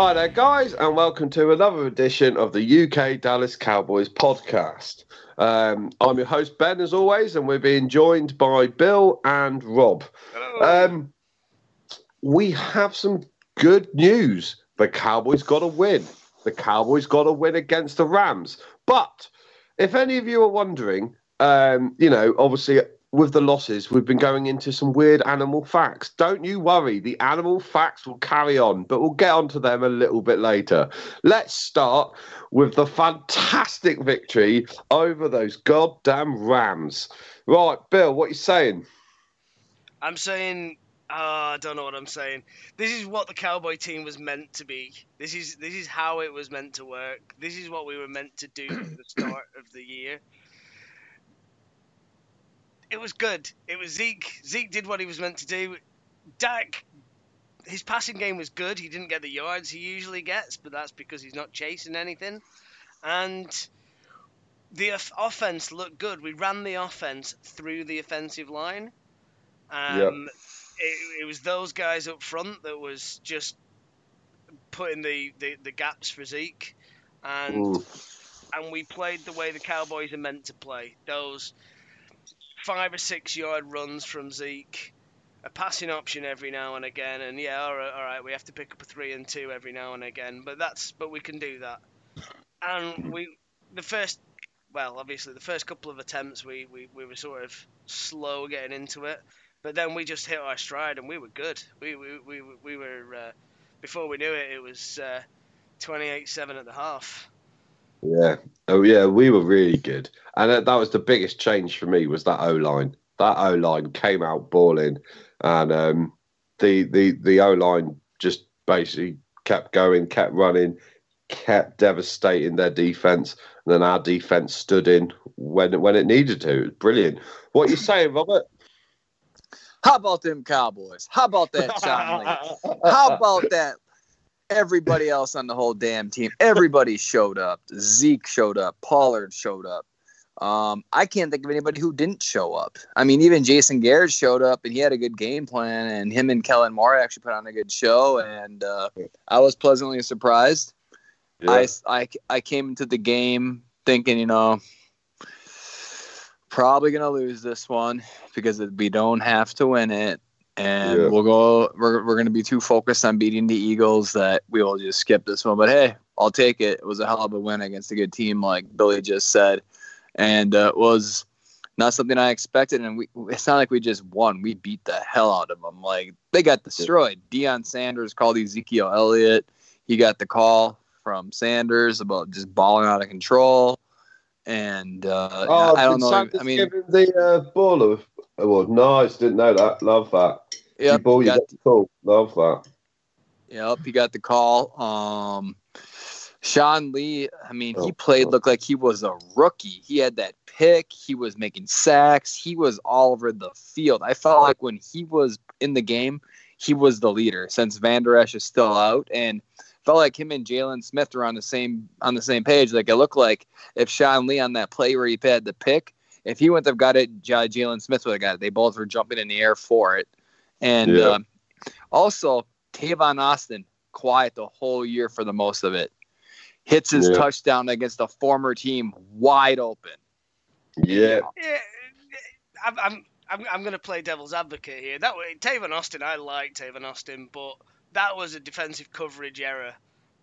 Hi there, guys, and welcome to another edition of the UK Dallas Cowboys podcast. Um, I'm your host, Ben, as always, and we're being joined by Bill and Rob. Um, we have some good news. The Cowboys got a win. The Cowboys got a win against the Rams. But if any of you are wondering, um, you know, obviously with the losses, we've been going into some weird animal facts. Don't you worry, the animal facts will carry on, but we'll get onto them a little bit later. Let's start with the fantastic victory over those goddamn Rams. Right, Bill, what are you saying? I'm saying uh, I don't know what I'm saying. This is what the cowboy team was meant to be. This is this is how it was meant to work. This is what we were meant to do at the start of the year it was good. It was Zeke. Zeke did what he was meant to do. Dak, his passing game was good. He didn't get the yards he usually gets, but that's because he's not chasing anything. And the offense looked good. We ran the offense through the offensive line. Um, yep. it, it, was those guys up front that was just putting the, the, the gaps for Zeke. And Ooh. and we played the way the Cowboys are meant to play. Those five or six yard runs from Zeke, a passing option every now and again, and yeah, all right, all right, we have to pick up a three and two every now and again, but that's but we can do that. And we the first well, obviously the first couple of attempts we, we, we were sort of slow getting into it, but then we just hit our stride and we were good. We we we, we were uh, before we knew it, it was uh, 28-7 at the half. Yeah. Oh, yeah. We were really good, and that was the biggest change for me was that O line. That O line came out balling, and um, the the the O line just basically kept going, kept running, kept devastating their defense, and then our defense stood in when when it needed to. It was brilliant. What are you saying, Robert? How about them Cowboys? How about that, How about that everybody else on the whole damn team, everybody showed up. Zeke showed up. Pollard showed up. Um, I can't think of anybody who didn't show up. I mean, even Jason Garrett showed up and he had a good game plan, and him and Kellen Moore actually put on a good show, and uh, I was pleasantly surprised. Yeah. I, I, I came into the game thinking, you know, probably going to lose this one because we don't have to win it and yeah. we'll go. We're we're going to be too focused on beating the Eagles that we will just skip this one. But hey, I'll take it. It was a hell of a win against a good team, like Billy just said, and uh, was not something I expected. And we it's not like we just won. We beat the hell out of them. Like they got destroyed. Deion Sanders called Ezekiel Elliott. He got the call from Sanders about just balling out of control. And uh, oh, I don't know. I mean, the uh, ball award. Nice, didn't know that. Love that. Yeah, you got, the call. Love that. Yep, he got the call. Um, Sean Lee, I mean, he oh, played looked like he was a rookie. He had that pick. He was making sacks. He was all over the field. I felt like when he was in the game, he was the leader. Since Vander Esch is still out, and felt like him and Jaylon Smith were on the same on the same page. Like it looked like if Sean Lee on that play where he had the pick, if he wouldn't have got it, Jaylon Smith would have got it. They both were jumping in the air for it. And yeah. um, also, Tavon Austin, quiet the whole year for the most of it. Hits his yeah. touchdown against a former team wide open. Yeah. yeah I'm, I'm, I'm, I'm going to play devil's advocate here. That way, Tavon Austin, I like Tavon Austin, but that was a defensive coverage error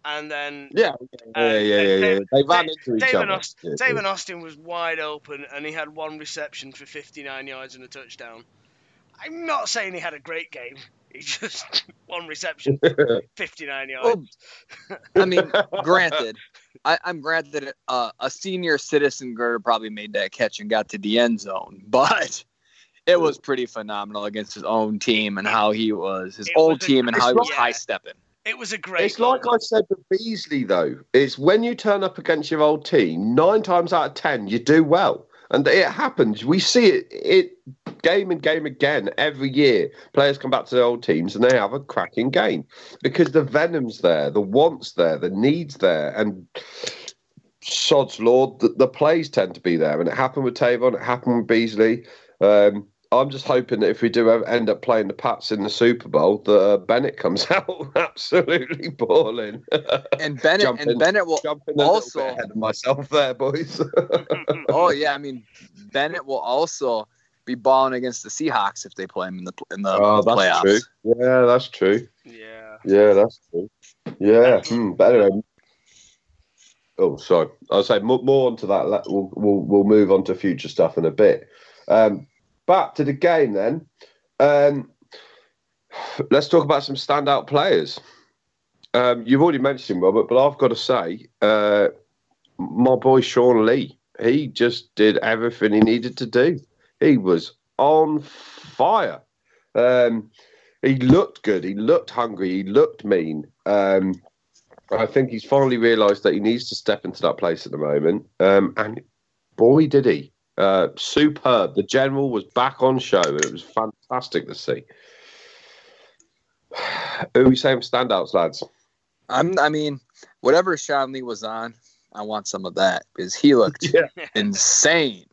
and then yeah, yeah, yeah, yeah, yeah. They ran into each Tavon other. Austin, yeah, Tavon Austin was wide open, and he had one reception for 59 yards and a touchdown. I'm not saying he had a great game. He just one reception, 59 yards. Well, I mean, granted, I, am granted uh, a senior citizen girl probably made that catch and got to the end zone, but it was pretty phenomenal against his own team and how he was his it old was team and how he was yeah. high stepping. It was a great. It's goal. like I said with Beasley, though. It's when you turn up against your old team, nine times out of ten, you do well, and it happens. We see it, it game and game again every year. Players come back to their old teams and they have a cracking game because the venom's there, the wants there, the needs there, and sod's law, the, the plays tend to be there. And it happened with Tavon, it happened with Beasley. Um, I'm just hoping that if we do end up playing the Pats in the Super Bowl, that uh, Bennett comes out absolutely balling. And Bennett jumping, and Bennett will also ahead of myself there, boys. oh yeah, I mean Bennett will also be balling against the Seahawks if they play him in the in the oh, playoffs. True. Yeah, that's true. Yeah. Yeah, that's true. Yeah, hmm, better. Oh, sorry. I'll say more, more onto that. We'll, we'll we'll move on to future stuff in a bit. Um, back to the game then. Um, let's talk about some standout players. Um, you've already mentioned Robert, but I've got to say, uh, my boy Sean Lee, he just did everything he needed to do. He was on fire. Um, he looked good. He looked hungry. He looked mean. Um, I think he's finally realised that he needs to step into that place at the moment. Um, and boy, did he! Uh, superb. The general was back on show. It was fantastic to see. Who are we saying standouts, lads? I'm, I mean, whatever Sean Lee was on, I want some of that because he looked yeah. insane.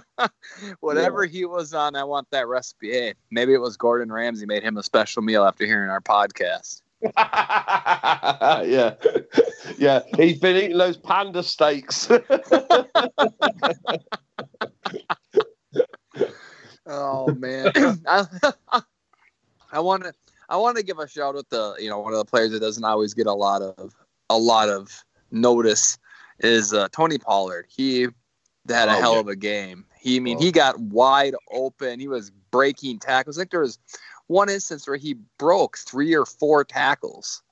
whatever yeah. he was on, I want that recipe. Hey, maybe it was Gordon Ramsay made him a special meal after hearing our podcast. yeah, yeah. He's been eating those panda steaks. Oh man, I want to. I want to give a shout out to you know one of the players that doesn't always get a lot of a lot of notice is uh, Tony Pollard. He had a oh, hell yeah. of a game. He I mean oh. he got wide open. He was breaking tackles. I think there was one instance where he broke three or four tackles.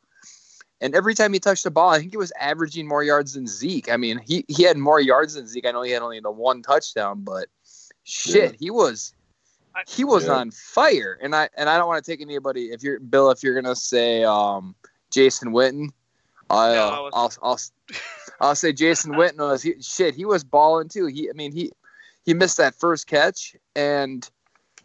And every time he touched the ball, I think he was averaging more yards than Zeke. I mean, he, he had more yards than Zeke. I know he had only the one touchdown, but shit, yeah. he was he was yeah. on fire. And I and I don't want to take anybody if you're Bill, if you're gonna say um, Jason Witten, I, no, uh, I'll, I'll I'll say Jason Witten was he, shit. He was balling too. He I mean he he missed that first catch and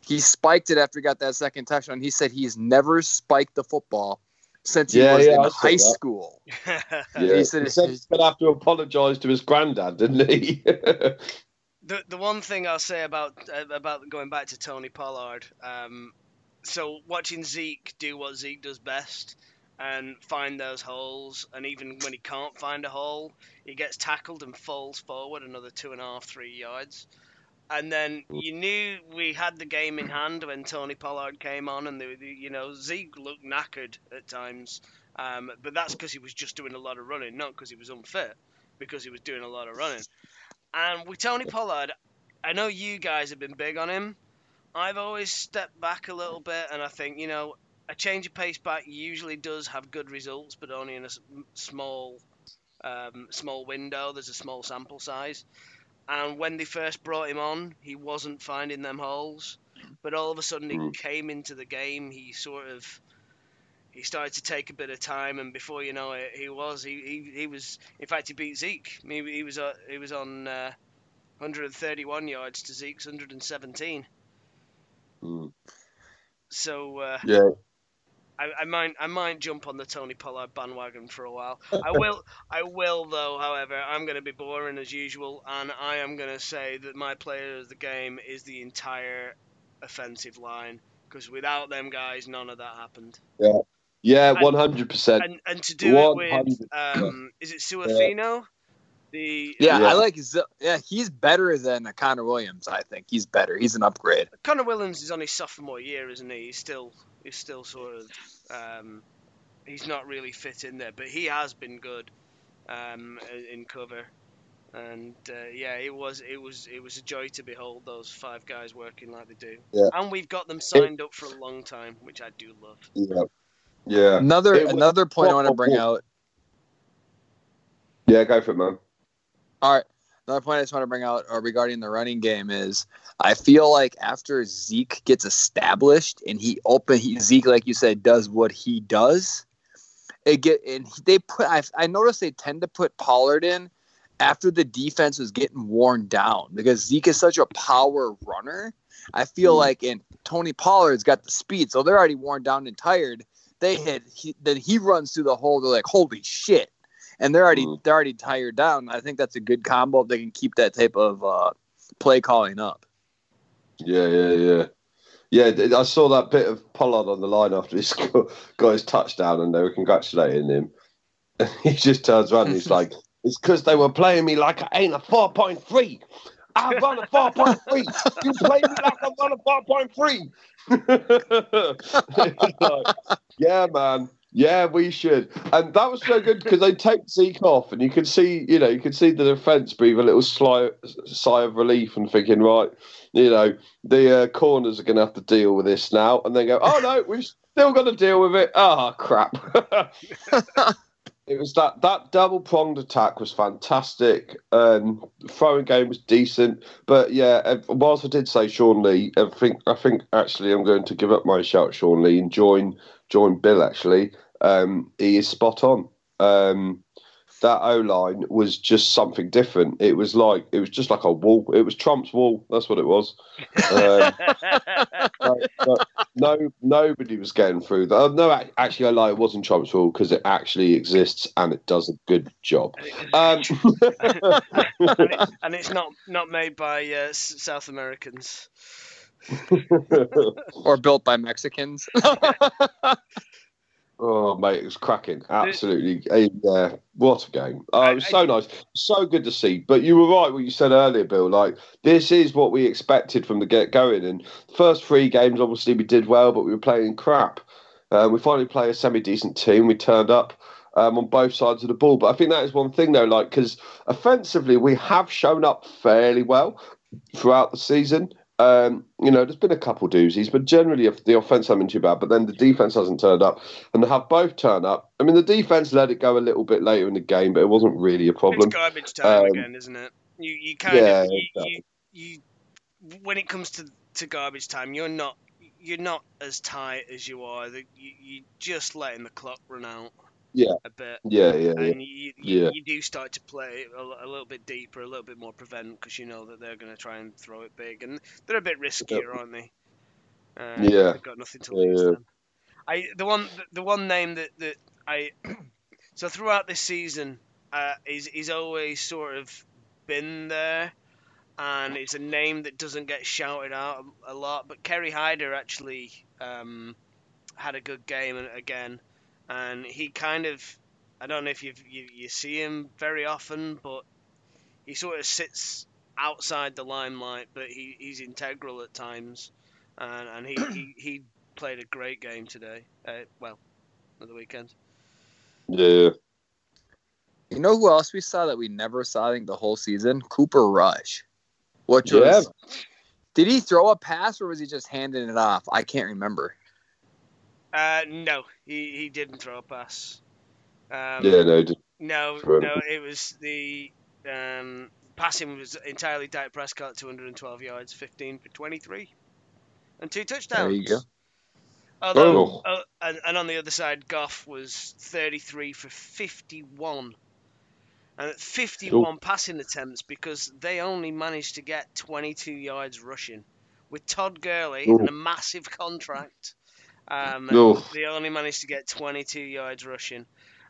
he spiked it after he got that second touchdown. He said he's never spiked the football since he yeah, was yeah, in high that. school. yeah. He said he said he's going to have to apologise to his granddad, didn't he? the the one thing I'll say about uh, about going back to Tony Pollard, um, so watching Zeke do what Zeke does best and find those holes, and even when he can't find a hole, he gets tackled and falls forward another two and a half, three yards and then you knew we had the game in hand when Tony Pollard came on, and the, the you know Zeke looked knackered at times, um, but that's because he was just doing a lot of running, not because he was unfit, because he was doing a lot of running. And with Tony Pollard, I know you guys have been big on him. I've always stepped back a little bit, and I think you know a change of pace back usually does have good results, but only in a small um, small window. There's a small sample size. And when they first brought him on, he wasn't finding them holes. But all of a sudden, he mm. came into the game. He sort of he started to take a bit of time, and before you know it, he was he, he, he was in fact he beat Zeke. Maybe he was uh, he was on uh, 131 yards to Zeke's 117. Mm. So uh, yeah, I, I might I might jump on the Tony Pollard bandwagon for a while. I will I will though. However, I'm going to be boring as usual, and I am going to say that my player of the game is the entire offensive line because without them guys, none of that happened. Yeah, yeah, one hundred percent. And to do 100%. it with um, is it Suafino? Yeah. The, yeah, yeah, I like. Yeah, he's better than Connor Williams. I think he's better. He's an upgrade. Connor Williams is on his sophomore year, isn't he? He's still is still sort of um, he's not really fit in there, but he has been good um, in cover. And uh, yeah, it was it was it was a joy to behold those five guys working like they do. Yeah. And we've got them signed up for a long time, which I do love. Yeah. Yeah. Another it another point I want to bring out. Yeah, go for it, man. All right. Another point I just want to bring out uh, regarding the running game is I feel like after Zeke gets established and he open he, Zeke, like you said, does what he does. It get and they put. I, I noticed they tend to put Pollard in after the defense was getting worn down because Zeke is such a power runner. I feel mm. like and Tony Pollard's got the speed, so they're already worn down and tired. They hit he, then he runs through the hole. They're like, holy shit! And they're already mm. they're already tired down. I think that's a good combo if they can keep that type of uh, play calling up. Yeah, yeah, yeah. Yeah, I saw that bit of Pollard on the line after he got his touchdown and they were congratulating him. And he just turns around and he's like, It's because they were playing me like I ain't a 4.3. I run a 4.3. You play me like I run a 4.3. like, yeah, man. Yeah, we should. And that was so good because they take Zeke off, and you can see, you know, you can see the defense breathe a little sigh, sigh of relief and thinking, right, you know, the uh, corners are going to have to deal with this now. And they go, oh no, we've still got to deal with it. Ah, oh, crap. it was that that double pronged attack was fantastic. Um, throwing game was decent, but yeah. Whilst I did say Sean Lee, I think I think actually I'm going to give up my shout, Sean Lee, and join join Bill. Actually, um, he is spot on. Um, that O line was just something different. It was like it was just like a wall. It was Trump's wall. That's what it was. Um, no, nobody was getting through that. No, actually, I lie. It wasn't Trump's wall because it actually exists and it does a good job. Um, and, it, and, it's not not made by uh, South Americans. or built by Mexicans. Oh, mate, it was cracking. Absolutely. yeah. what a game. Oh, it was so nice. So good to see. But you were right what you said earlier, Bill. Like, this is what we expected from the get going. And first three games, obviously, we did well, but we were playing crap. Uh, we finally play a semi decent team. We turned up um, on both sides of the ball. But I think that is one thing, though, like, because offensively, we have shown up fairly well throughout the season. Um, you know, there's been a couple doozies, but generally the offense hasn't been too bad. But then the defense hasn't turned up, and they have both turned up. I mean, the defense let it go a little bit later in the game, but it wasn't really a problem. It's garbage time um, again, isn't it? You you kind yeah, of you, you, you when it comes to to garbage time, you're not you're not as tight as you are. You you just letting the clock run out yeah, a bit. Yeah, yeah, and you, you, yeah. you do start to play a, a, little bit deeper, a little bit more prevent because you know that they're going to try and throw it big, and they're a bit riskier, aren't they? Uh, yeah, they've got nothing to lose. Yeah. I the one the one name that that I so throughout this season uh, is is always sort of been there, and it's a name that doesn't get shouted out a, a lot. But Kerry Hyder actually um, had a good game again and he kind of I don't know if you you see him very often, but he sort of sits outside the limelight, but he, he's integral at times, and, and he, he, he played a great game today. Uh, well, at the weekend. Yeah. You know who else we saw that we never saw? I think the whole season, Cooper Rush. Which yeah. was, did he throw a pass or was he just handing it off? I can't remember. Uh, no, he, he didn't throw a pass. Um, yeah, no, no, no. It was the um, passing was entirely Dak Prescott, 212 yards, 15 for 23, and two touchdowns. There you go. Although, oh. uh, and, and on the other side, Goff was 33 for 51. And 51 oh. passing attempts because they only managed to get 22 yards rushing. With Todd Gurley oh. and a massive contract, um, they only managed to get 22 yards rushing,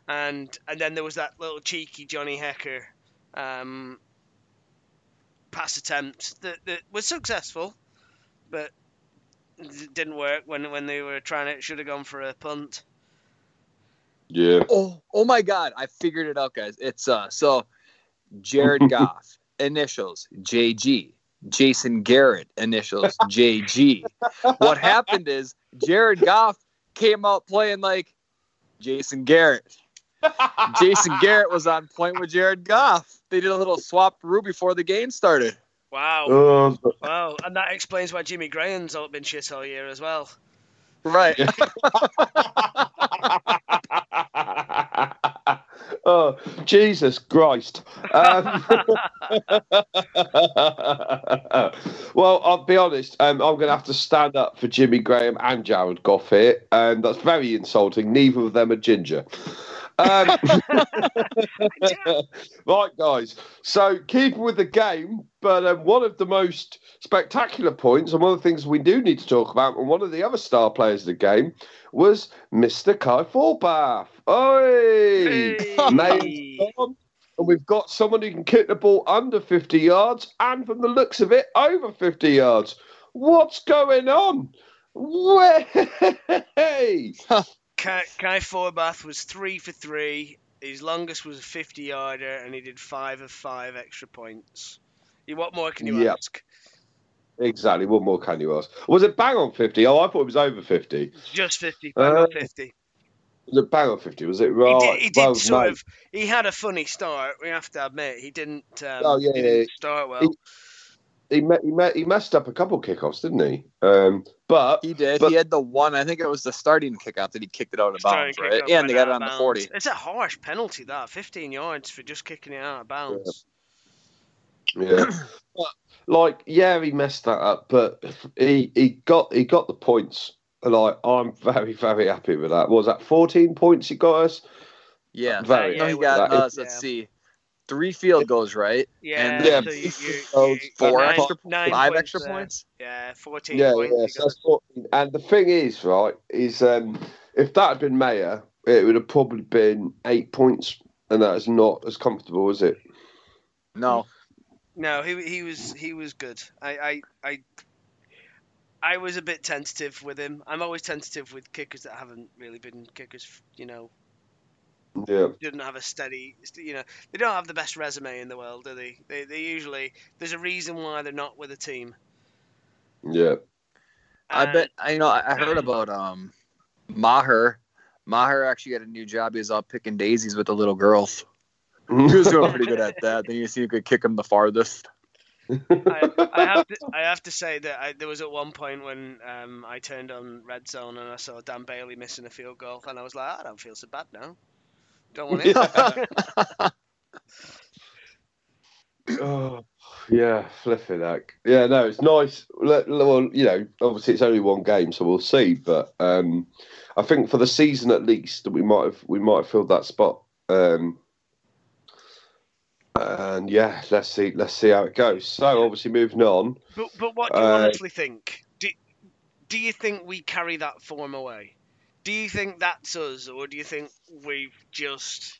and and then there was that little cheeky Johnny Hekker um, pass attempt that, that was successful, but it didn't work when when they were trying it. Should have gone for a punt. Yeah. Oh, oh my God! I figured it out, guys. It's uh so Jared Goff initials JG Jason Garrett initials JG. what happened is Jared Goff came out playing like Jason Garrett. Jason Garrett was on point with Jared Goff. They did a little swap through before the game started. Wow. Uh, wow. And that explains why Jimmy Graham's been shit all year as well. Right. oh, Jesus Christ. Um, well, I'll be honest. Um, I'm going to have to stand up for Jimmy Graham and Jared Goff here. And that's very insulting. Neither of them are ginger. Um, right, guys. So keep with the game, but um, one of the most spectacular points, and one of the things we do need to talk about, and one of the other star players of the game was Mr. Kai Forbath. Oi! Hey. And we've got someone who can kick the ball under 50 yards and, from the looks of it, over 50 yards. What's going on? Way! Kai, Kai Forbath was three for three. His longest was a 50 yarder, and he did five of five extra points. You- What more can you Yep. ask? exactly. What more can you ask? Was it bang on 50? Oh, I thought it was over 50. Just 50, bang on Uh, 50. Was it bang on 50? Was it He right? did, he did Well, sort no. of. He had a funny start. We have to admit he didn't. Um, Oh, yeah, he didn't yeah. start well. He- He, he, he messed up a couple kickoffs, didn't he? Um, but He did. But- he had the one. I think it was the starting kickoff that he kicked it out of Starting bounds, right? Yeah, and they got it on of the forty. It's a harsh penalty that 15 yards for just kicking it out of bounds. yeah, But, like yeah, he messed that up, but he he got he got the points. Like I'm very very happy with that. What was that 14 points he got us? Yeah. Very No, he got. with that. Uh, let's Yeah. see, three field goals, right? Yeah, And Yeah, so you, you, oh, you, Four nine- extra, nine five points extra there. points. Yeah, 14 Yeah, points. yeah. So that's 14. And the thing is, right, is um, if that had been Maher, it would have probably been eight points, and that is not as comfortable, is it? No, No, he he was he was good. I I I, I was a bit tentative with him. I'm always tentative with kickers that haven't really been kickers. You know, Yeah, didn't have a steady. You know, they don't have the best resume in the world, do they? They they usually there's a reason why they're not with a team. yeah. I bet. I know. I heard about um, Maher. Maher actually got a new job. He was out picking daisies with the little girls. He was doing pretty good at that. Then you see who could kick him the farthest. I, I have to I have to say that I, there was at one point when um, I turned on red zone and I saw Dan Bailey missing a field goal and I was like, I don't feel so bad now. Don't want it. oh, yeah, flipping heck. Yeah, no, it's nice. Well, you know, obviously it's only one game, so we'll see. But um, I think for the season at least, that we might have we might have filled that spot. Um, and yeah, let's see let's see how it goes. So obviously moving on. But but what do you Uh, honestly think? Do do you think we carry that form away? Do you think that's us, or do you think we've just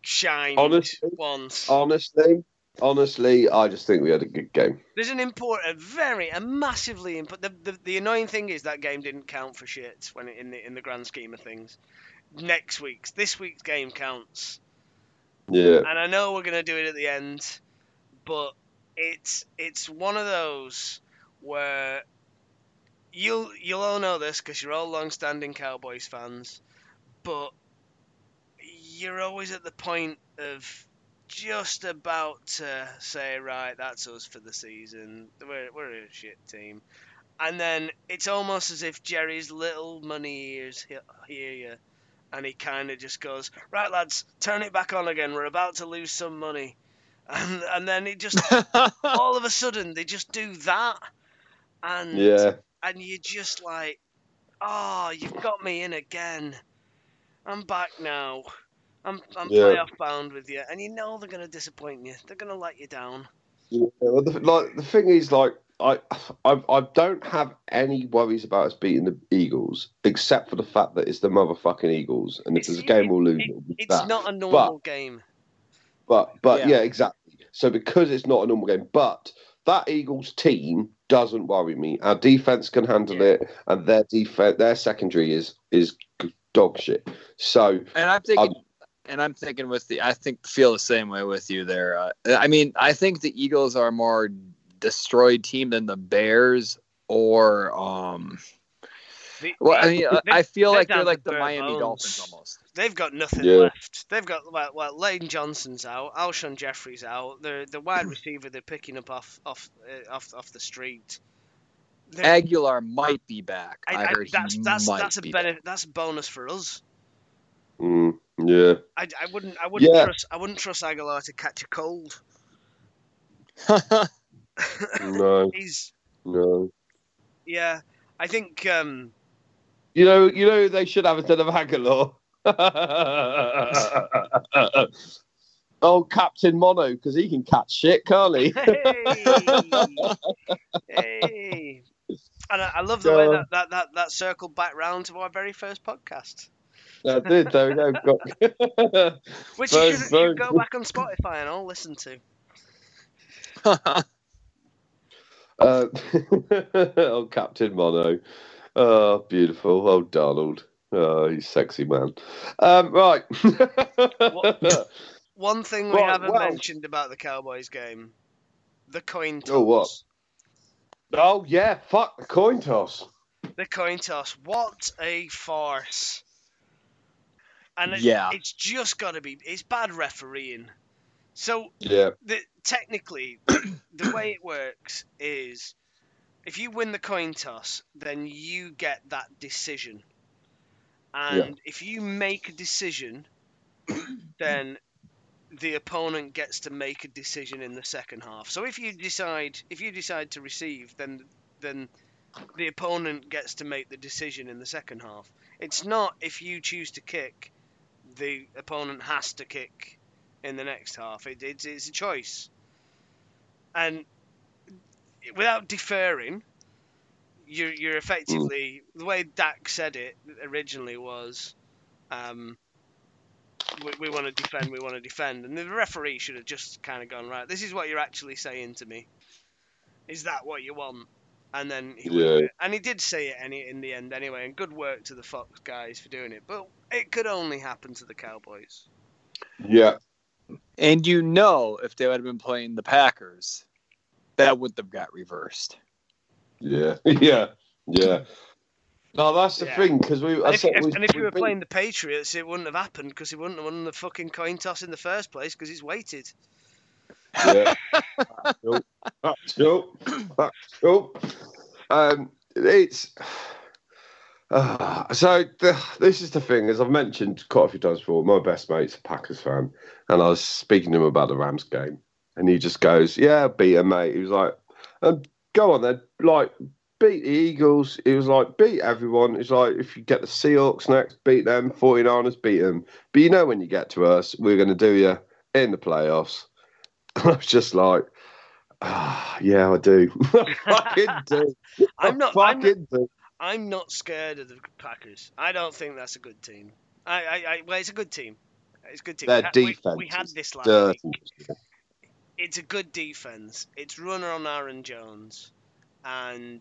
shined Honestly- once? Honestly, honestly, I just think we had a good game. There's an important, very, a massively important. The, the the annoying thing is that game didn't count for shit when it, in the in the grand scheme of things. Next week's, this week's game counts, Yeah, and I know we're gonna do it at the end, but it's it's one of those where you'll you'll all know this because you're all long-standing Cowboys fans, but you're always at the point of just about to say, right, that's us for the season. We're we're a shit team, and then it's almost as if Jerry's little money ears hear you, and he kind of just goes, right, lads, turn it back on again. We're about to lose some money, and and then it just all of a sudden they just do that, and yeah, and you're just like, oh, you've got me in again. I'm back now. I'm I'm Yeah. playoff bound with you, and you know they're gonna disappoint you. They're gonna let you down. Yeah, well, the, like the thing is, like I, I, I don't have any worries about us beating the Eagles, except for the fact that it's the motherfucking Eagles, and if It's- there's a game we'll lose, it- It's that. not a normal game. But, but Yeah. yeah. exactly. So because it's not a normal game, but that Eagles team doesn't worry me. Our defense can handle Yeah. it, and their defense, their secondary is is dog shit. So And I'm thinking, and I'm thinking with the, I think feel the same way with you there. Uh, I mean, I think the Eagles are a more destroyed team than the Bears or, um, The- well, I mean, they're- I feel like they're like the Miami bones. Dolphins almost. They've got nothing Yeah. left. They've got well, well, Lane Johnson's out, Alshon Jeffery's out. The the wide receiver they're picking up off off uh, off off the street. They're- Agholor might be back. I, I- I- heard that's he that's might that's a be benefit. That's a bonus for us. mm, yeah, I, I wouldn't I wouldn't Yeah. trust I wouldn't trust Agholor to catch a cold. no, He's no. yeah. I think um, You know, you know, they should have instead of Agholor. oh, Captain Mono, because he can catch shit, can't he? hey, hey. And I, I love the way that, that, that, that circled back round to our very first podcast. I did. There we go. Got... Which you should go back on Spotify and all listen to. Uh, oh, Captain Mono. Oh, beautiful. Oh, Donald. Oh, he's sexy man. Um, right. One thing we Right, haven't well- mentioned about the Cowboys game: the coin toss. Oh, what? oh, yeah. Fuck the coin toss. The coin toss. What a farce! And it, Yeah. it's just got to be. It's bad refereeing. So Yeah. the, technically, the way it works is if you win the coin toss, then you get that decision. And if you make a decision, then the opponent gets to make a decision in the second half. So if you decide if you decide to receive, then then the opponent gets to make the decision in the second half. It's not if you choose to kick, the opponent has to kick in the next half. It, it's, it's a choice. And without deferring, you're, you're effectively, the way Dak said it originally was, um, we, we want to defend, we want to defend. And the referee should have just kind of gone, right, this is what you're actually saying to me. Is that what you want? And then he Yeah. and he did say it any in the end anyway. And good work to the Fox guys for doing it. But it could only happen to the Cowboys. Yeah. And you know, if they would have been playing the Packers, that would have got reversed. Yeah. Yeah. Yeah. No, that's the Yeah. thing because we. I And if, if- we- and if you we were beat- playing the Patriots, it wouldn't have happened because he wouldn't have won the fucking coin toss in the first place because he's waited. Yeah. cool. That's cool. That's cool. Um, it's uh, so the, this is the thing, as I've mentioned quite a few times before. My best mate's a Packers fan, and I was speaking to him about the Rams game, and he just goes, "Yeah, beat him, mate." He was like, um, "Go on then, like." Beat the Eagles. It was like beat everyone. It's like if you get the Seahawks next, beat them. 49ers, beat them. But you know when you get to us, we're going to do you in the playoffs. I was just like, ah, yeah, I do. I fucking do. I I'm not. I'm not, fucking do. I'm not scared of the Packers. I don't think that's a good team. I, I, I well, it's a good team. It's a good team. Their We had- we- defense We, had this last Dirty. week. It's a good defense. It's runner on Aaron Jones, and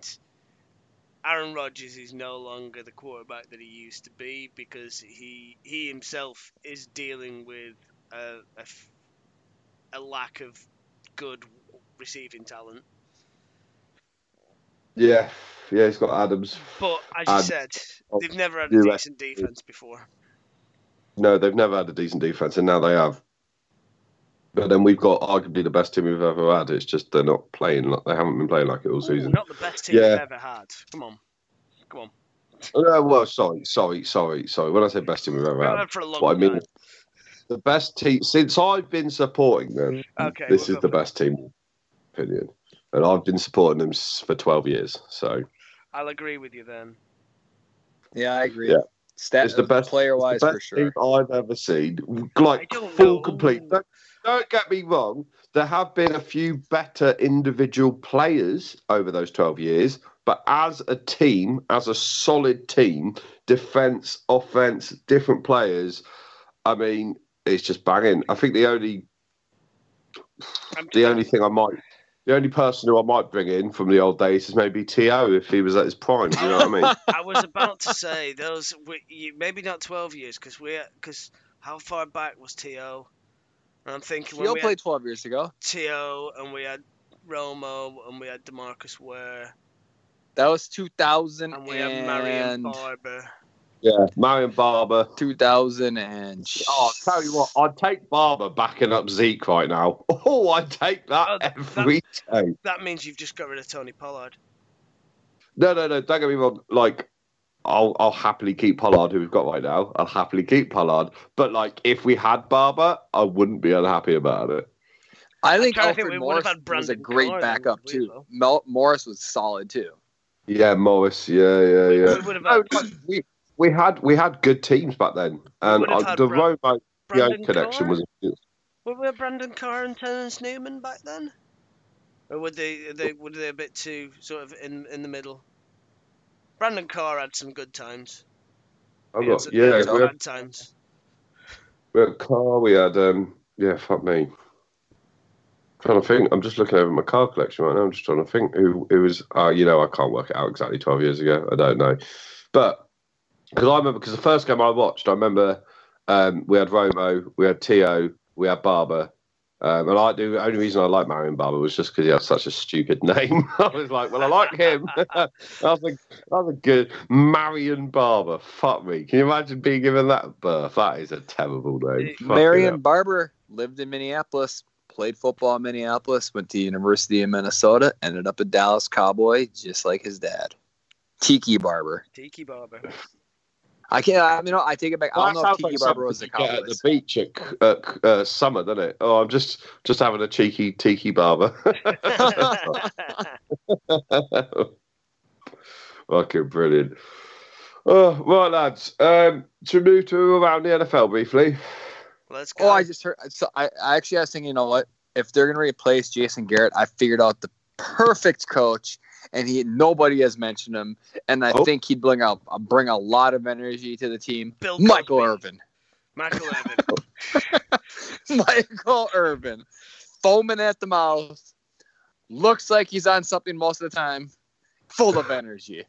Aaron Rodgers is no longer the quarterback that he used to be because he he himself is dealing with a a lack of good receiving talent. Yeah, yeah, he's got Adams. But as you said, oh, they've never had a decent defense before. No, they've never had a decent defense, and now they have. But then we've got arguably the best team we've ever had. It's just they're not playing like they haven't been playing like it all Ooh, season. not the best team Yeah. we've ever had. Come on, come on. Uh, well, sorry, sorry, sorry, sorry. When I say best team we've ever had, had for a long that's what I mean. The best team since I've been supporting them. Okay, this we'll is the for best team, opinion, and I've been supporting them for twelve years. So I'll agree with you then. Yeah, I agree. Yeah. Stat, it's the best player wise the for sure. team I've ever seen. Like I don't full know. complete. Don't, don't get me wrong. There have been a few better individual players over those twelve years, but as a team, as a solid team, defense, offense, different players. I mean, it's just banging. I think the only the only thing I might. The only person who I might bring in from the old days is maybe T.O. if he was at his prime. You know what I mean? I was about to say those maybe not 12 years because we because how far back was T.O.? And I'm thinking when Theo we played had 12 years ago. T.O. and we had Romo and we had DeMarcus Ware That was 2000 and we had Marion Barber. Yeah, Marion Barber. 2000 and Oh, I'll tell you what, I'd take Barber backing up Zeke right now. Oh, I'd take that Oh, that- every day. That means you've just got rid of Tony Pollard. No, no, no, don't get me wrong. Like, I'll, I'll happily keep Pollard, who we've got right now. I'll happily keep Pollard. But, like, if we had Barber, I wouldn't be unhappy about it. I think trying to think, Alfred we would've Morris was a great Carr, backup too. will. Mel- Morris was solid too. Yeah, Morris. Yeah, yeah, We- yeah. we would No, had- we, we had we had good teams back then, and would have uh, the Bra- Romo Brandon connection Carr? was. Were we Brandon Carr and Terrence Newman back then? Or would they, they were they a bit too sort of in in the middle? Brandon Carr had some good times. I've got, yeah, had we had, times. we had Carr. We had um, yeah, fuck me. trying to think. I'm just looking over my car collection right now. I'm just trying to think who who was. Uh, you know, I can't work it out exactly 12 years ago. I don't know, but because I remember because the first game I watched, I remember um, we had Romo, we had T.O., we had Barber. Um, and I do. The only reason I like Marion Barber was just because he had such a stupid name. I was like, well, I like him. that was a that was a good Marion Barber. Fuck me. Can you imagine being given that birth? That is a terrible name. Marion. Barber lived in Minneapolis, played football in Minneapolis, went to University of Minnesota, ended up a Dallas Cowboy, just like his dad. Tiki Barber. Tiki Barber. I can't. I mean, I take it back. I That don't know if Tiki like Barber was a something at the beach at, at uh, summer, doesn't it? Oh, I'm just just having a cheeky tiki barber. Fucking brilliant. Oh, right, lads. Um, to move to around the NFL briefly. Let's go. Oh, I just heard. So I, I actually I was thinking, you know what? If they're gonna replace Jason Garrett, I figured out the perfect coach, and he nobody has mentioned him, and I Oh. think he'd bring out bring a lot of energy to the team. Bill Michael Cosby. Irvin. Michael Irvin. Michael Irvin, foaming at the mouth, looks like he's on something most of the time, full of energy.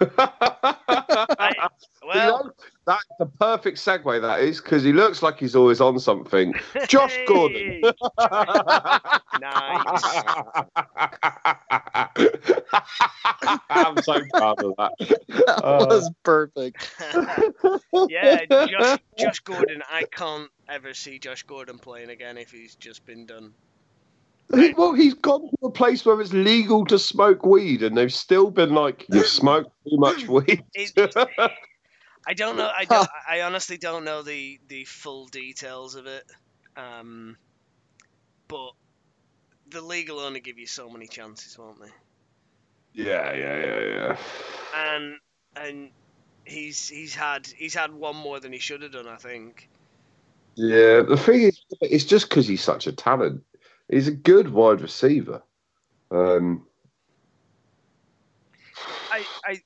I- well, know, that's the perfect segue, that is, because he looks like he's always on something. Josh Gordon. nice. I'm so proud of that. That Uh. was perfect. yeah, Josh, Josh Gordon. I can't ever see Josh Gordon playing again if he's just been done. He- well, he's gone to a place where it's legal to smoke weed, and they've still been like, "You smoke too much weed." It, I don't know. I don't. I honestly don't know the the full details of it. Um, but the league will only give you so many chances, won't they? yeah, yeah, yeah, yeah. And and he's he's had he's had one more than he should have done. I think. Yeah, the thing is, it's just because he's such a talent. He's a good wide receiver. Um, I, I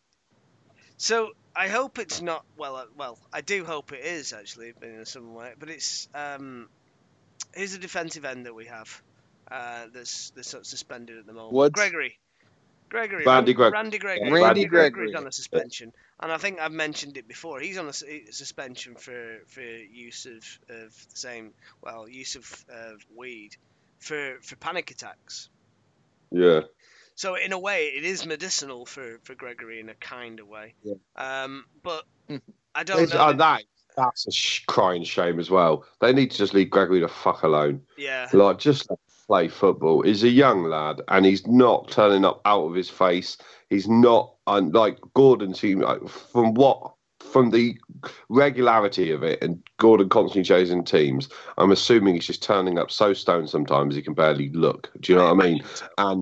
so I hope it's not well uh, well I do hope it is actually in some way but it's um here's a defensive end that we have uh that's that's sort of suspended at the moment. Woods? Gregory. Gregory. Randy Greg- Randy Gregory. Randy Randy Gregory. On a suspension. And I think I've mentioned it before. He's on a s- suspension for for use of of the same well use of of weed for for panic attacks. Yeah, so in a way, it is medicinal for, for Gregory in a kind of way. Yeah. Um, but. I don't It's- know. uh, that- that that's a sh- crying shame as well. They need to just leave Gregory the fuck alone. yeah, Like, just play football. He's a young lad, and he's not turning up out of his face. He's not un- like Gordon. Seemed like from what from the regularity of it, and Gordon constantly chasing teams. I'm assuming he's just turning up so stoned sometimes he can barely look. Do you know what I mean? And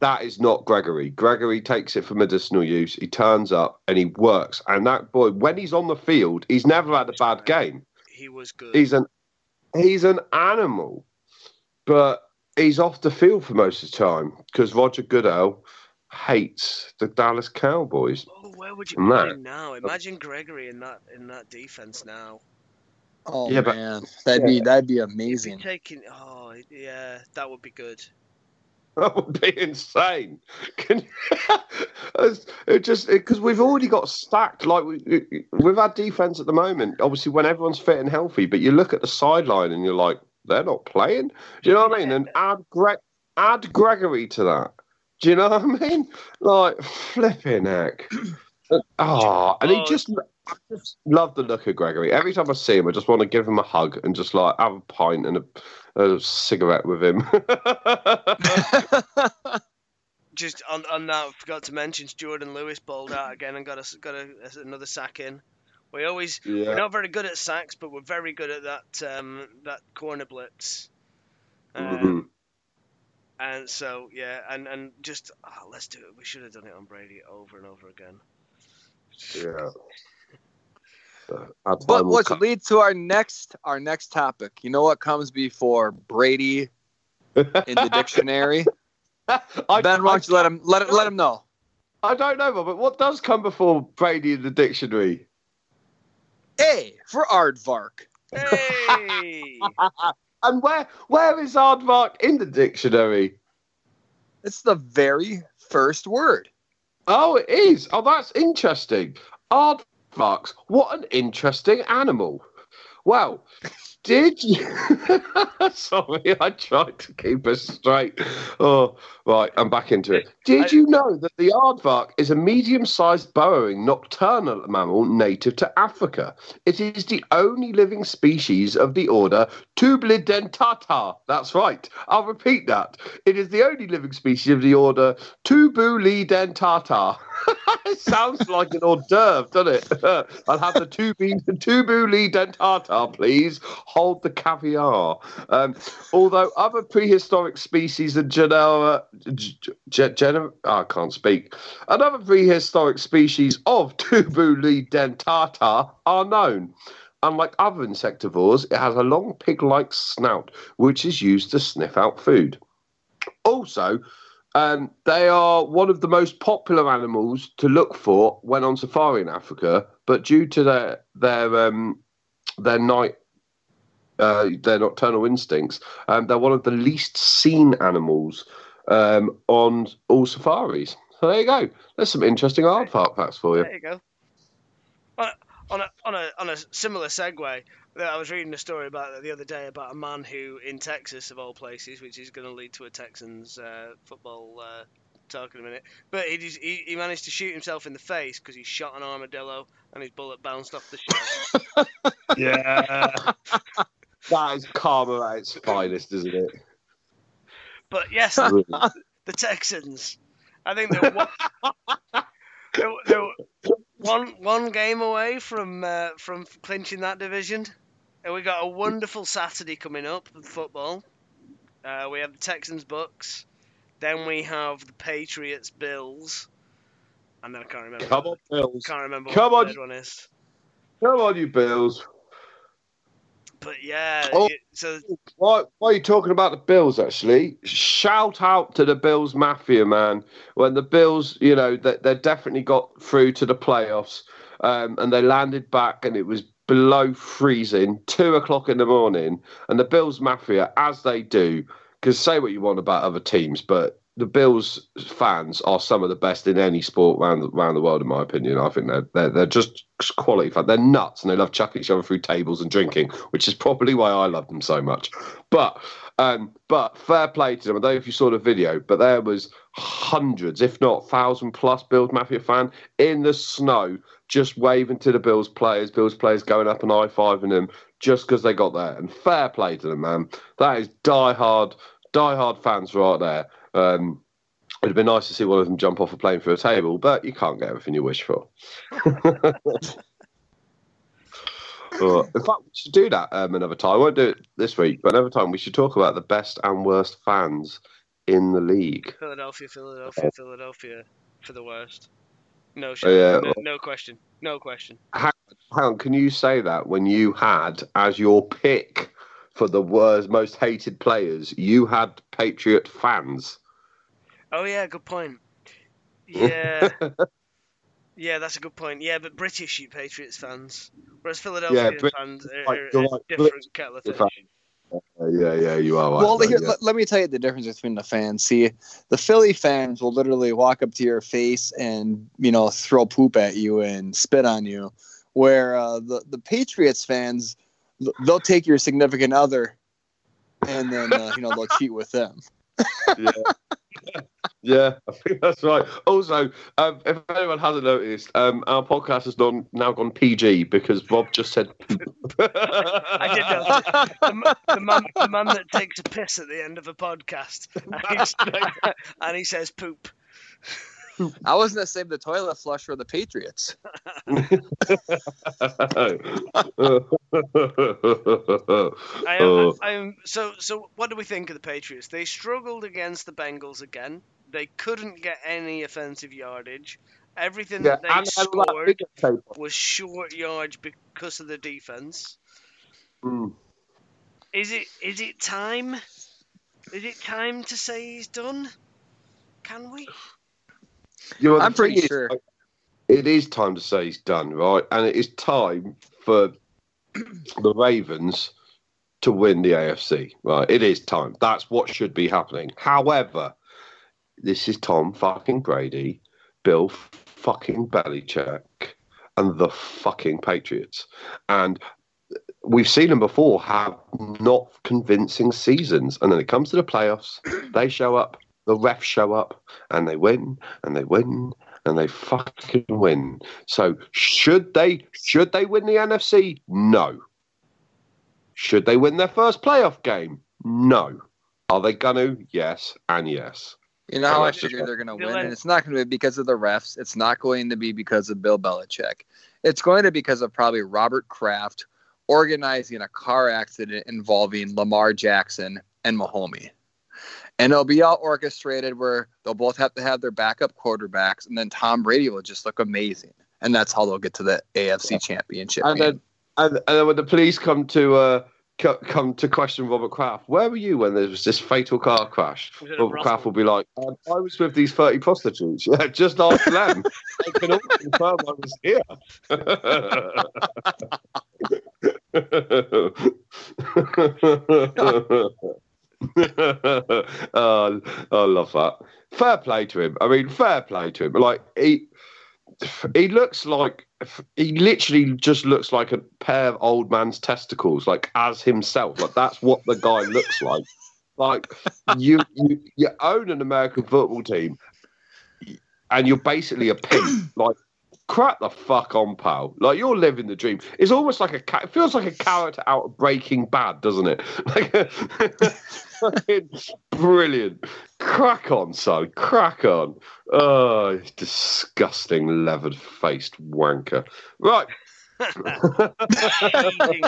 that is not Gregory. Gregory takes it for medicinal use. He turns up and he works. And that boy, when he's on the field, he's never had a bad game. He was good. He's an he's an animal, but he's off the field for most of the time because Roger Goodell hates the Dallas Cowboys. oh, where would you and put him now? Imagine Gregory in that in that defense now. Oh Yeah, but- man, that'd be that'd be amazing. be taking. Oh, yeah, that would be good. That would be insane. Can It's- it just because we've already got stacked like we, with our defense at the moment. Obviously, when everyone's fit and healthy, but you look at the sideline and you're like, they're not playing. Do you know what I mean? And add Greg, add Gregory to that. Do you know what I mean? Like flipping heck. Oh, and he oh, just, I just love the look of Gregory. Every time I see him, I just want to give him a hug and just like have a pint and a, a cigarette with him. Just on, on that, I forgot to mention Jourdan Lewis bowled out again and got a, got a, another sack in. We always we're yeah. not very good at sacks, but we're very good at that um, that corner blitz. Um, Mhm. And so yeah, and and just oh, let's do it. We should have done it on Brady over and over again. Yeah. Uh, But will which come. leads to our next our next topic. You know what comes before Brady in the dictionary? I, ben, why don't you let him let let him know? I don't know, but what does come before Brady in the dictionary? A for aardvark. Hey, And where where is aardvark in the dictionary? It's the very first word. Oh, it is. Oh, that's interesting. Aardvarks. What an interesting animal. Well, did you? Sorry, I tried to keep us straight. Oh, right, I'm back into it. Did you know that the aardvark is a medium-sized burrowing nocturnal mammal native to Africa? It is the only living species of the order Tubulidentata. That's right. I'll repeat that. It is the only living species of the order Tubulidentata. it sounds like an hors d'oeuvre, doesn't it? I'll have the tubu, tubu dentata, please. Hold the caviar. Um, although other prehistoric species and genera, g- g- gener- oh, I can't speak. Another prehistoric species of tubu dentata are known. Unlike other insectivores, it has a long pig-like snout, which is used to sniff out food. Also, um, they are one of the most popular animals to look for when on safari in Africa, but due to their their um, their night uh, their nocturnal instincts, um, they're one of the least seen animals um, on all safaris. So there you go. There's some interesting aardvark facts for you. There you go. On a, on a on a on a similar segue, I was reading a story about the other day about a man who in Texas of all places, which is going to lead to a Texans uh, football uh, talk in a minute. But he, just, he he managed to shoot himself in the face because he shot an armadillo and his bullet bounced off the shell. Yeah. That is karma at its finest, isn't it? but yes, the Texans. I think they're one, they're, they're one, one game away from uh, from clinching that division. And we got a wonderful Saturday coming up with football. Uh, we have the Texans Bucks, then we have the Patriots Bills, and then I can't remember. Come on, Bills. Can't remember Come what on, one is. Come on, you Bills. But yeah, Oh. it- so Why, why are you talking about the Bills, actually? Shout out to the Bills Mafia, man. When the Bills, you know, they, they definitely got through to the playoffs um, and they landed back and it was below freezing, two o'clock in the morning. And the Bills Mafia, as they do, because say what you want about other teams, but the Bills fans are some of the best in any sport around the, around the world, in my opinion. I think they're, they're, they're just quality fans. They're nuts and they love chucking each other through tables and drinking, which is probably why I love them so much. But um, but fair play to them. I don't know if you saw the video, but there was hundreds, if not thousand plus Bills Mafia fan in the snow, just waving to the Bills players. Bills players going up and high fiving them just because they got there. And fair play to them, man. That is die hard, die hard fans right there. Um, it'd be nice to see one of them jump off a plane for a table, but you can't get everything you wish for. Uh, in fact, we should do that um, another time. I won't do it this week, but another time we should talk about the best and worst fans in the league. Philadelphia, Philadelphia, Philadelphia for the worst. No, Oh, yeah. no, no question, no question. Hang on, can you say that when you had as your pick for the worst, most hated players, you had Patriot fans? Oh yeah, good point. Yeah, yeah, that's a good point. Yeah, but British you Patriots fans, whereas Philadelphia Brit- fans are, like- are you're like different British kettle of fish. Uh, yeah, yeah, you are. Right, well, though, here, yeah. let, let me tell you the difference between the fans. See, the Philly fans will literally walk up to your face and you know throw poop at you and spit on you, where uh, the the Patriots fans they'll take your significant other and then uh, you know they'll cheat with them. yeah. Yeah, I think that's right. Also, um, if anyone hasn't noticed, um, our podcast has gone, now gone PG because Rob just said. I did notice. The, m- the, man, the man that takes a piss at the end of a podcast, and, he's- and he says poop. I was gonna save the toilet flush for the Patriots. I am, Oh. I am, so, so what do we think of the Patriots? They struggled against the Bengals again. They couldn't get any offensive yardage. Everything yeah, that they and they had a lot of scored bigger was short yards because of the defense. Mm. Is it is it time? Is it time to say he's done? Can we? You know, I'm pretty thing is, sure. It is time to say he's done, right? And it is time for the Ravens to win the AFC. Right, it is time. That's what should be happening. However, this is Tom fucking Brady, Bill fucking Belichick, and the fucking Patriots. And we've seen them before have not convincing seasons. And then it comes to the playoffs, they show up, the refs show up, and they win, and they win, and they fucking win. So should they should they win the NFC? No. Should they win their first playoff game? No. Are they gonna? Yes, and yes. You know how I figure they're going to win, and it's not going to be because of the refs. It's not going to be because of Bill Belichick. It's going to be because of probably Robert Kraft organizing a car accident involving Lamar Jackson and Mahomes, And it'll be all orchestrated where they'll both have to have their backup quarterbacks, and then Tom Brady will just look amazing. And that's how they'll get to the AFC Championship. And then, and, and then when the police come to uh, come to question Robert Kraft. Where were you when there was this fatal car crash? Robert Kraft will be like, um, I was with these 30 prostitutes. Yeah, just ask them. I can all confirm I was here. oh, I love that. Fair play to him. I mean, fair play to him. Like, he he looks like he literally just looks like a pair of old man's testicles, like as himself. Like that's what the guy looks like. Like you, you, you own an American football team, and you're basically a pimp. Like crack the fuck on, pal. Like you're living the dream. It's almost like a. It feels like a character out of Breaking Bad, doesn't it? Like, brilliant. Crack on, son. Crack on. Oh, disgusting, leathered-faced wanker. Right.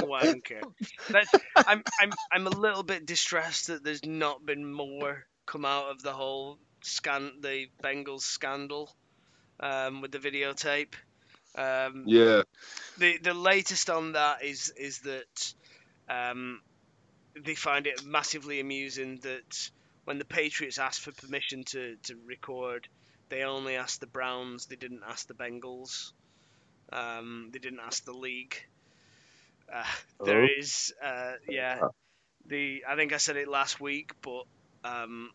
wanker. That's, I'm, I'm, I'm a little bit distressed that there's not been more come out of the whole scan, the Bengals scandal um, with the videotape. Um, yeah. The the latest on that is is that um, they find it massively amusing that when the Patriots asked for permission to, to record, they only asked the Browns. They didn't ask the Bengals. Um, they didn't ask the league. Uh, there oh. is, uh, yeah, the I think I said it last week, but um,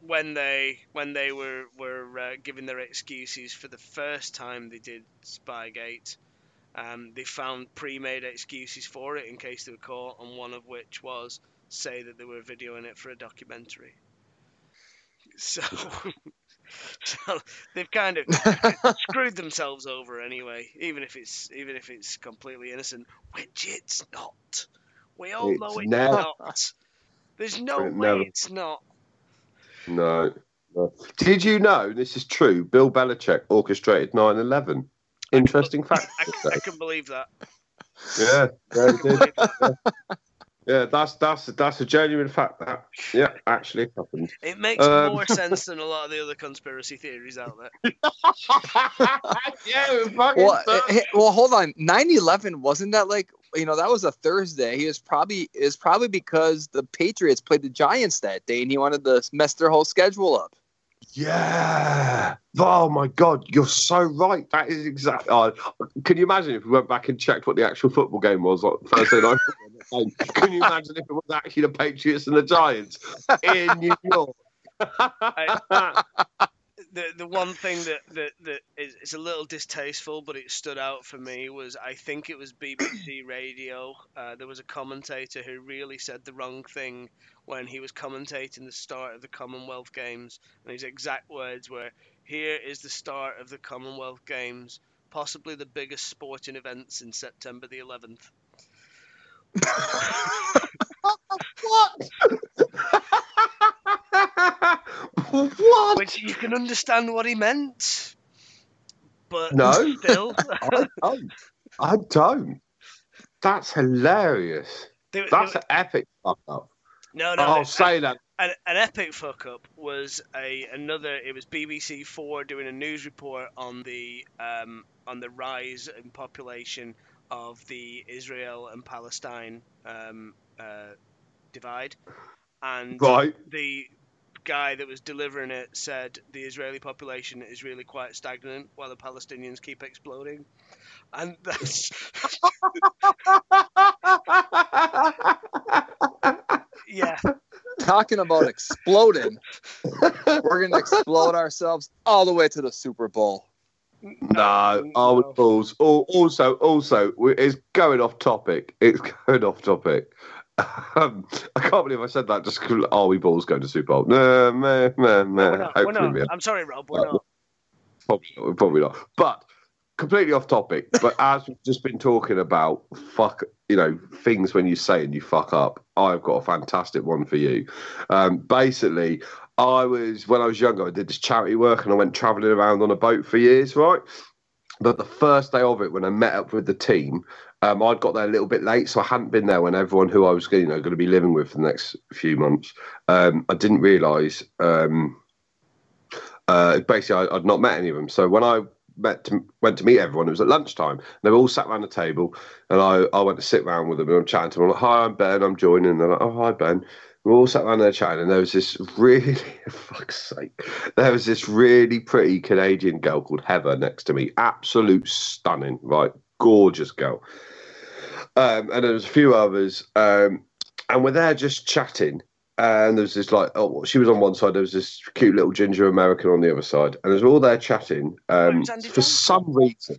when they when they were were uh, giving their excuses for the first time they did Spygate, um, they found pre-made excuses for it in case they were caught, and one of which was say that they were videoing it for a documentary. So, so they've kind of screwed themselves over anyway, even if it's even if it's completely innocent, which it's not. We all it's know it's never, not. There's no it way never, it's not. No, no. Did you know this is true? Bill Belichick orchestrated 9 11. Interesting fact. I, I, can believe that. Yeah, yeah, yeah, that's that's that's a genuine fact. That yeah, actually happened. It makes um, more sense than a lot of the other conspiracy theories out there. yeah, well, hey, well, hold on. 9/11 wasn't that like you know that was a Thursday. He was probably is probably because the Patriots played the Giants that day, and he wanted to mess their whole schedule up. Yeah. Oh my God, you're so right. That is exactly. Can you imagine if we went back and checked what the actual football game was on Thursday night? can you imagine if it was actually the Patriots and the Giants in New York? I, the the one thing that that that is, is a little distasteful, but it stood out for me was I think it was BBC Radio. Uh, there was a commentator who really said the wrong thing when he was commentating the start of the Commonwealth Games, and his exact words were, "Here is the start of the Commonwealth Games, possibly the biggest sporting events in September the 11th." what? what? Which you can understand what he meant, but no, still, I don't. I don't. That's hilarious. There, That's there, an epic fuck up. No, no. I'll say that. An, an, epic fuck up was a another. It was BBC Four doing a news report on the um, on the rise in population of the Israel and Palestine um, uh, divide, and right. the guy that was delivering it said the Israeli population is really quite stagnant while the Palestinians keep exploding. And that's yeah. Talking about exploding, we're gonna explode ourselves all the way to the Super Bowl. No, no. balls. Al- Also, also, it's going off topic. It's going off topic. Um, I can't believe I said that. Just 'cause are we balls going to Super Bowl? No, meh, meh, meh. We're not, we're Hopefully we not. I'm sorry, Rob. We're not. Probably not. Probably not. But completely off topic. But as we've just been talking about, fuck, you know, things when you say and you fuck up. I've got a fantastic one for you. Um, basically, I was when I was younger, I did this charity work and I went travelling around on a boat for years, right? But the first day of it, when I met up with the team, um, I'd got there a little bit late, so I hadn't been there when everyone who I was, you know, going to be living with for the next few months. Um, I didn't realise. Um, uh, basically, I, I'd not met any of them. So when I met to, went to meet everyone, it was at lunchtime. They were all sat around the table, and I, I went to sit round with them and I'm chatting to them. I'm like, "Hi, I'm Ben. I'm joining." And they're like, "Oh, hi, Ben." We all sat around there chatting, and there was this really, fuck's sake, there was this really pretty Canadian girl called Heather next to me. Absolute stunning, right? Gorgeous girl. Um, and there was a few others, um, and we're there just chatting. And there was this like, oh, she was on one side. There was this cute little ginger American on the other side, and as we're all there chatting, um, for Johnson? some reason,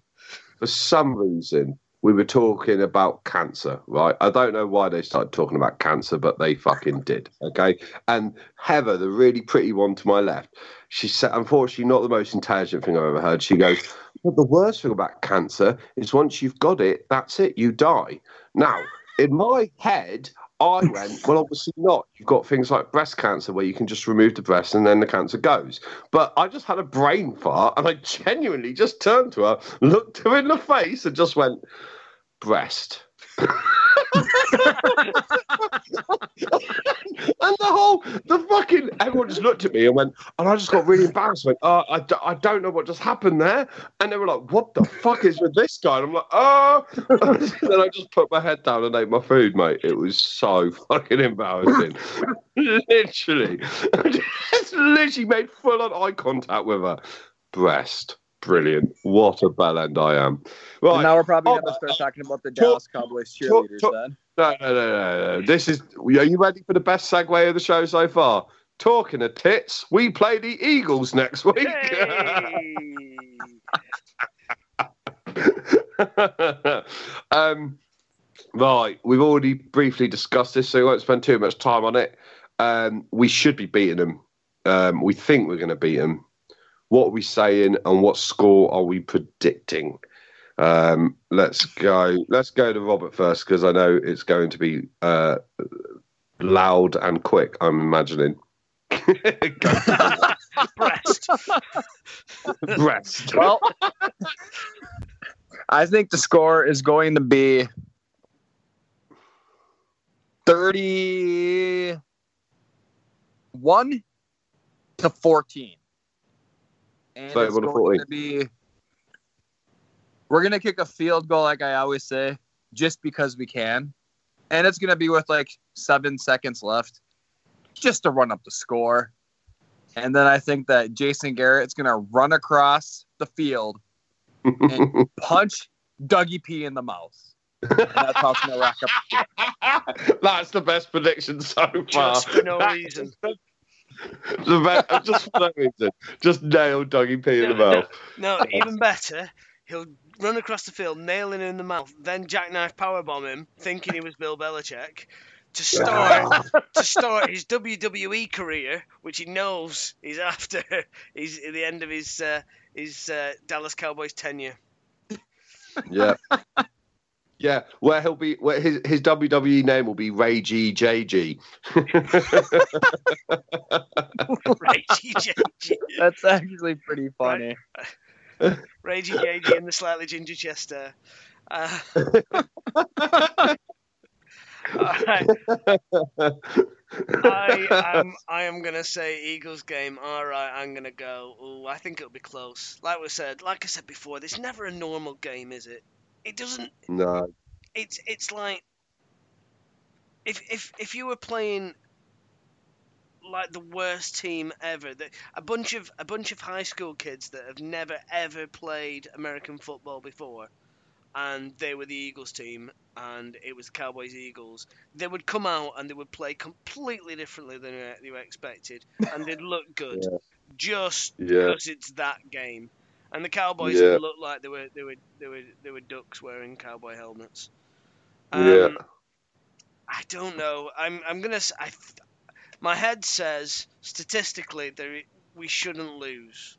for some reason, we were talking about cancer, right? I don't know why they started talking about cancer, but they fucking did. Okay. And Heather, the really pretty one to my left, she said, unfortunately, not the most intelligent thing I've ever heard. She goes, But the worst thing about cancer is once you've got it, that's it, you die. Now, in my head, I went, well, obviously not. You've got things like breast cancer where you can just remove the breast and then the cancer goes. But I just had a brain fart and I genuinely just turned to her, looked her in the face, and just went, breast. and the whole, the fucking, everyone just looked at me and went, and I just got really embarrassed. Went, oh, I, d- I don't know what just happened there. And they were like, what the fuck is with this guy? And I'm like, oh. then I just put my head down and ate my food, mate. It was so fucking embarrassing. literally. just literally made full on eye contact with her. Breast. Brilliant. What a bell end I am. And Right. now we're probably Oh, gonna start talking about the Dallas Cowboys cheerleaders then. No, no, no, no, no. This is. Are you ready for the best segue of the show so far? Talking of tits, we play the Eagles next week. Um, right, we've already briefly discussed this, so we won't spend too much time on it. Um, we should be beating them. Um, we think we're going to beat them. What are we saying, and what score are we predicting? Um, let's go. Let's go to Robert first because I know it's going to be uh, loud and quick. I'm imagining. Breast. Breast. Well, I think the score is going to be 31 to 14. And it's going 14. to be we're going to kick a field goal like I always say just because we can. And it's going to be with like 7 seconds left just to run up the score. And then I think that Jason Garrett's going to run across the field and punch Dougie P in the mouth. And that's how it's going to rack up the. That's the best prediction so far. Just for no That reason. The, the just for no reason. Just nail Dougie P in the No, no. mouth. No, even better. He'll run across the field, nail him in the mouth, then jackknife powerbomb him, thinking he was Bill Belichick, to start to start his WWE career, which he knows is after he's at the end of his uh, his uh, Dallas Cowboys tenure. Yeah. Yeah, where he'll be, where his his WWE name will be Ragey JG. Ragey JG, That's actually pretty funny. Ragey JG, and the slightly ginger Chester. Uh, alright, I am I am gonna say Eagles game. All right, I'm gonna go. Ooh, I think it'll be close. Like we said, like I said before, there's never a normal game, is it? It doesn't. no, It's it's like if if if you were playing like the worst team ever. The, a bunch of a bunch of high school kids that have never ever played American football before, and they were the Eagles team, and it was Cowboys Eagles. They would come out and they would play completely differently than uh, you expected, and they'd look good, Yeah. just Yeah. because it's that game. And the Cowboys Yeah. would look like they were they were they were they were ducks wearing cowboy helmets. Yeah. Um, I don't know. I'm I'm gonna. I, my head says statistically that we shouldn't lose.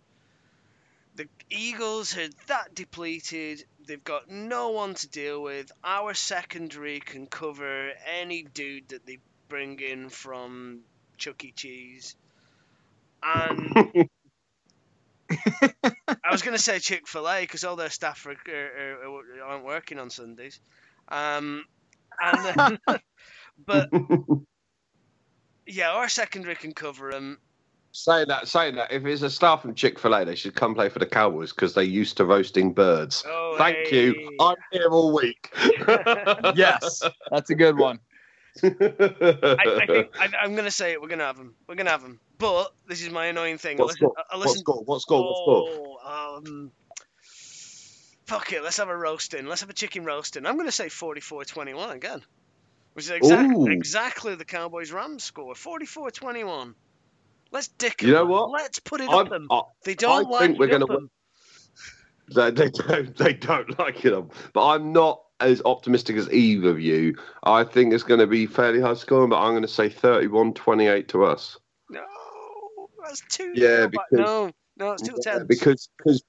The Eagles are that depleted. They've got no one to deal with. Our secondary can cover any dude that they bring in from Chuck E. Cheese. And I was going to say Chick Fil A because all their staff are, are, are, aren't working on Sundays. Um, and but yeah, our secondary can cover them. saying that, saying that, if it's a staff from Chick Fil A, they should come play for the Cowboys because they're used to roasting birds. Oh, Thank hey. you. I'm here all week. Yes, that's a good one. I, I think I, I'm going to say it. We're going to have them. We're going to have them. But this is my annoying thing. I What listen, score? I What score? What score? What score? Oh, um, fuck it. Let's have a roasting. Let's have a chicken roasting. I'm going to say 44-21 again, which is exact, Ooh. exactly the Cowboys Rams score. 44-21. Let's dick You know what? Let's put it I'm- up them. I, They don't I like think we're it gonna up they, they don't. They don't like it, but I'm not as optimistic as either of you. I think it's going to be fairly high scoring, but I'm going to say 31-28 to us. No, that's too. Yeah, because- no, no, it's too Yeah, tense. because because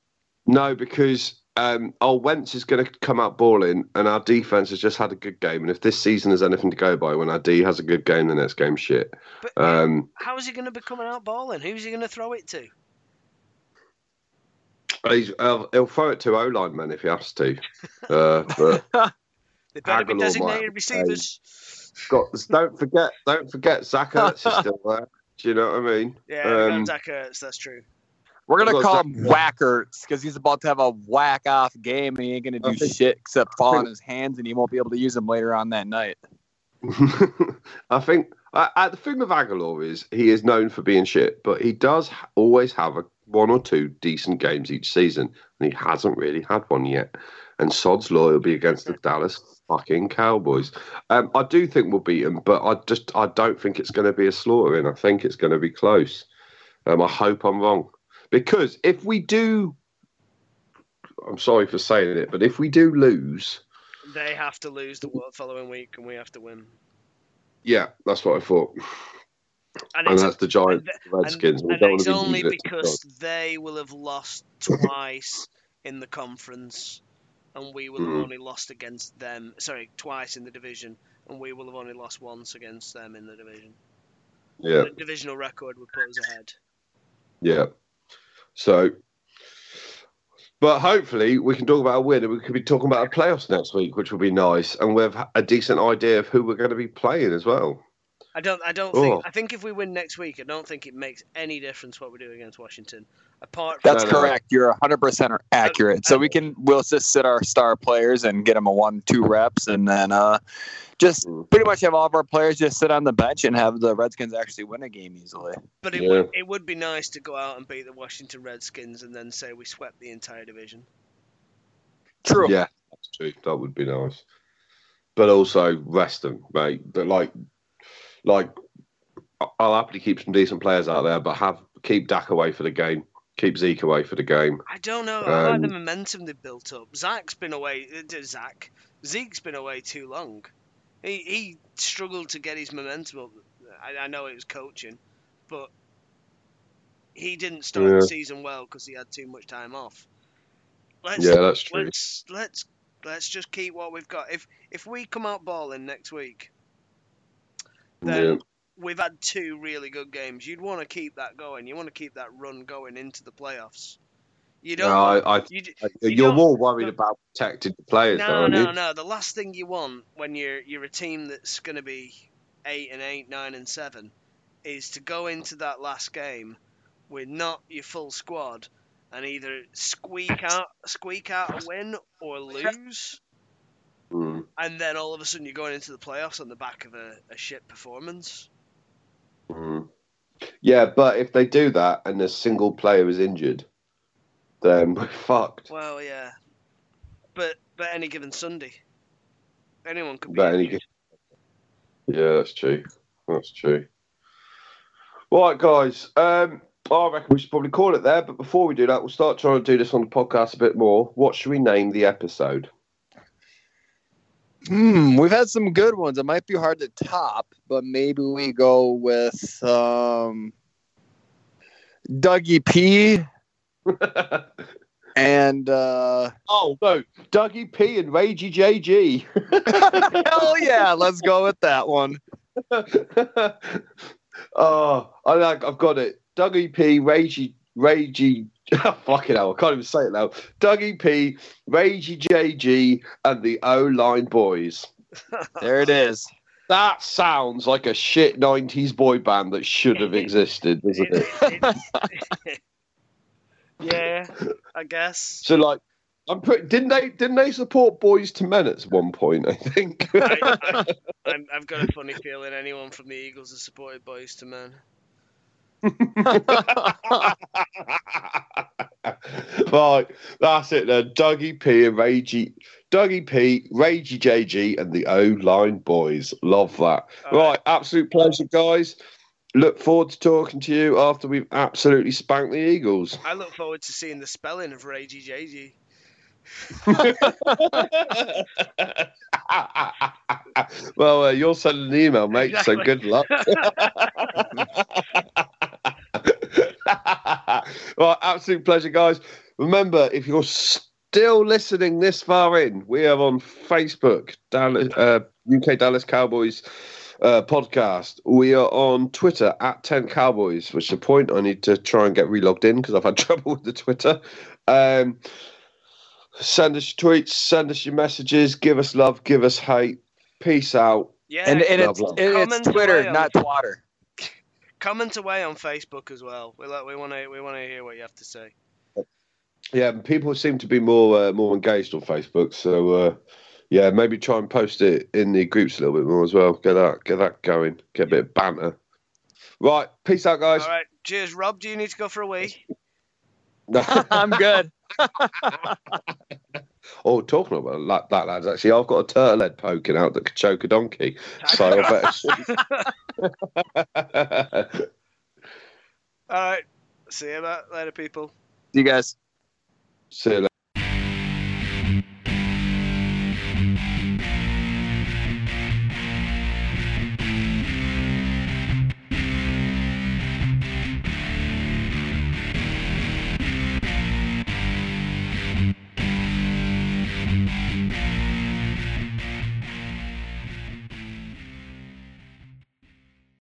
no, because um, our Wentz is going to come out balling, and our defense has just had a good game. And if this season has anything to go by, when our D has a good game, the next game's shit. But Um, how is he going to be coming out balling? Who's he going to throw it to? he's, he'll, he'll throw it to O line man if he has to. Uh, but They better be Agholor might designated receivers. got, don't forget, don't forget, Zach Ertz is still there. Do you know what I mean? Yeah, Um, Zach Ertz. That's true. We're gonna call him Whackerts because he's about to have a whack off game and he ain't gonna do think- shit except fall think- on his hands and he won't be able to use them later on that night. I think uh, uh, the thing with Agholor is he is known for being shit, but he does always have a, one or two decent games each season, and he hasn't really had one yet. And Sod's Law will be against the Dallas fucking Cowboys. Um, I do think we'll beat them, but I just I don't think it's going to be a slaughtering. I think it's going to be close. Um, I hope I'm wrong because if we do, I'm sorry for saying it, but if we do lose, They have to lose the following week, and we have to win. yeah, that's what I thought. And And that's the giant and- Redskins. and, and it's only because they will have lost twice in the conference, and we will have Mhm. only lost against them. Sorry, twice in the division, and we will have only lost once against them in the division. Yeah, The divisional record would put us ahead. yeah. So, but hopefully we can talk about a win, and we could be talking about a playoffs next week, which will be nice, and we've a decent idea of who we're going to be playing as well. I don't. I don't think. I think if we win next week, I don't think it makes any difference what we do against Washington. Apart from That's No, no. correct. You're 100% accurate. So we can we'll just sit our star players and get them a one two reps and then uh just Mm. pretty much have all of our players just sit on the bench and have the Redskins actually win a game easily. But it Yeah. would it would be nice to go out and beat the Washington Redskins and then say we swept the entire division. True. Yeah, that's true. That would be nice. But also rest them, mate. But like, like I'll happily keep some decent players out there, but have keep Dak away for the game. Keep Zeke away for the game. I don't know. I like the Um, momentum they've built up. Zach's been away. uh, Zach Zeke's been away too long. He he struggled to get his momentum up. I, I know it was coaching, but he didn't start Yeah. the season well because he had too much time off. Let's Yeah, that's true. let's let's let's just keep what we've got. If if we come out balling next week, then Yeah. we've had two really good games. You'd want to keep that going. You want to keep that run going into the playoffs. You don't. No, I, I, you, you you're don't- more worried about protecting the players, no, aren't no, no. The last thing you want when you're you're a team that's going to be eight and eight, nine and seven, is to go into that last game with not your full squad and either squeak out squeak out a win or lose. And then all of a sudden you're going into the playoffs on the back of a, a shit performance. Mm. Yeah, but if they do that and a single player is injured, then we're fucked. Well, yeah, but but any given Sunday, anyone could be. But any-. Yeah, that's true. That's true. Right, guys. Um, I reckon we should probably call it there. But before we do that, we'll start trying to do this on the podcast a bit more. What should we name the episode? Hmm, we've had some good ones. It might be hard to top, but maybe we go with um, Dougie P and uh, oh no, Dougie P and Ragey JG. hell yeah, let's go with that one. oh, I like. I've got it. Dougie P, Ragey, Ragey. Fucking hell, I can't even say it now. Dougie P, Ragey JG, and the O Line Boys. There it is. That sounds like a shit '90s boy band that should have existed, doesn't it? It- yeah, I guess. So, like, I'm pretty. Didn't they? Didn't they support Boyz II Men at one point? I think. I, I, I'm, I've got a funny feeling anyone from the Eagles has supported Boyz II Men. right, that's it then. Dougie P and Ragey, Dougie P, Ragey JG, and the O Line Boys. Love that. Right, absolute pleasure, guys. Look forward to talking to you after we've absolutely spanked the Eagles. I look forward to seeing the spelling of Ragey JG. well, uh, you're sending an email, mate, so good luck. right, absolute pleasure, guys. Remember, if you're still listening this far in, we are on Facebook, Dallas, uh, UK Dallas Cowboys uh, podcast. We are on Twitter at 10 Cowboys, which is a point I need to try and get relogged in because I've had trouble with the Twitter. Um, send us your tweets, send us your messages, give us love, give us hate. Peace out. Yeah, And, and it's, Blah, blah. it's Twitter, not Twatter. Comment away on Facebook as well. We like, we want to we want to hear what you have to say. Yeah, people seem to be more uh, more engaged on Facebook, so uh, yeah, maybe try and post it in the groups a little bit more as well. Get that get that going. Get a bit of banter. Right, peace out, guys. All right, cheers, Rob. Do you need to go for a wee? I'm good. oh, talking about that, that, lads. Actually, I've got a turtle head poking out that could choke a donkey. So I better. All right, see you about later, people. You guys. See you later.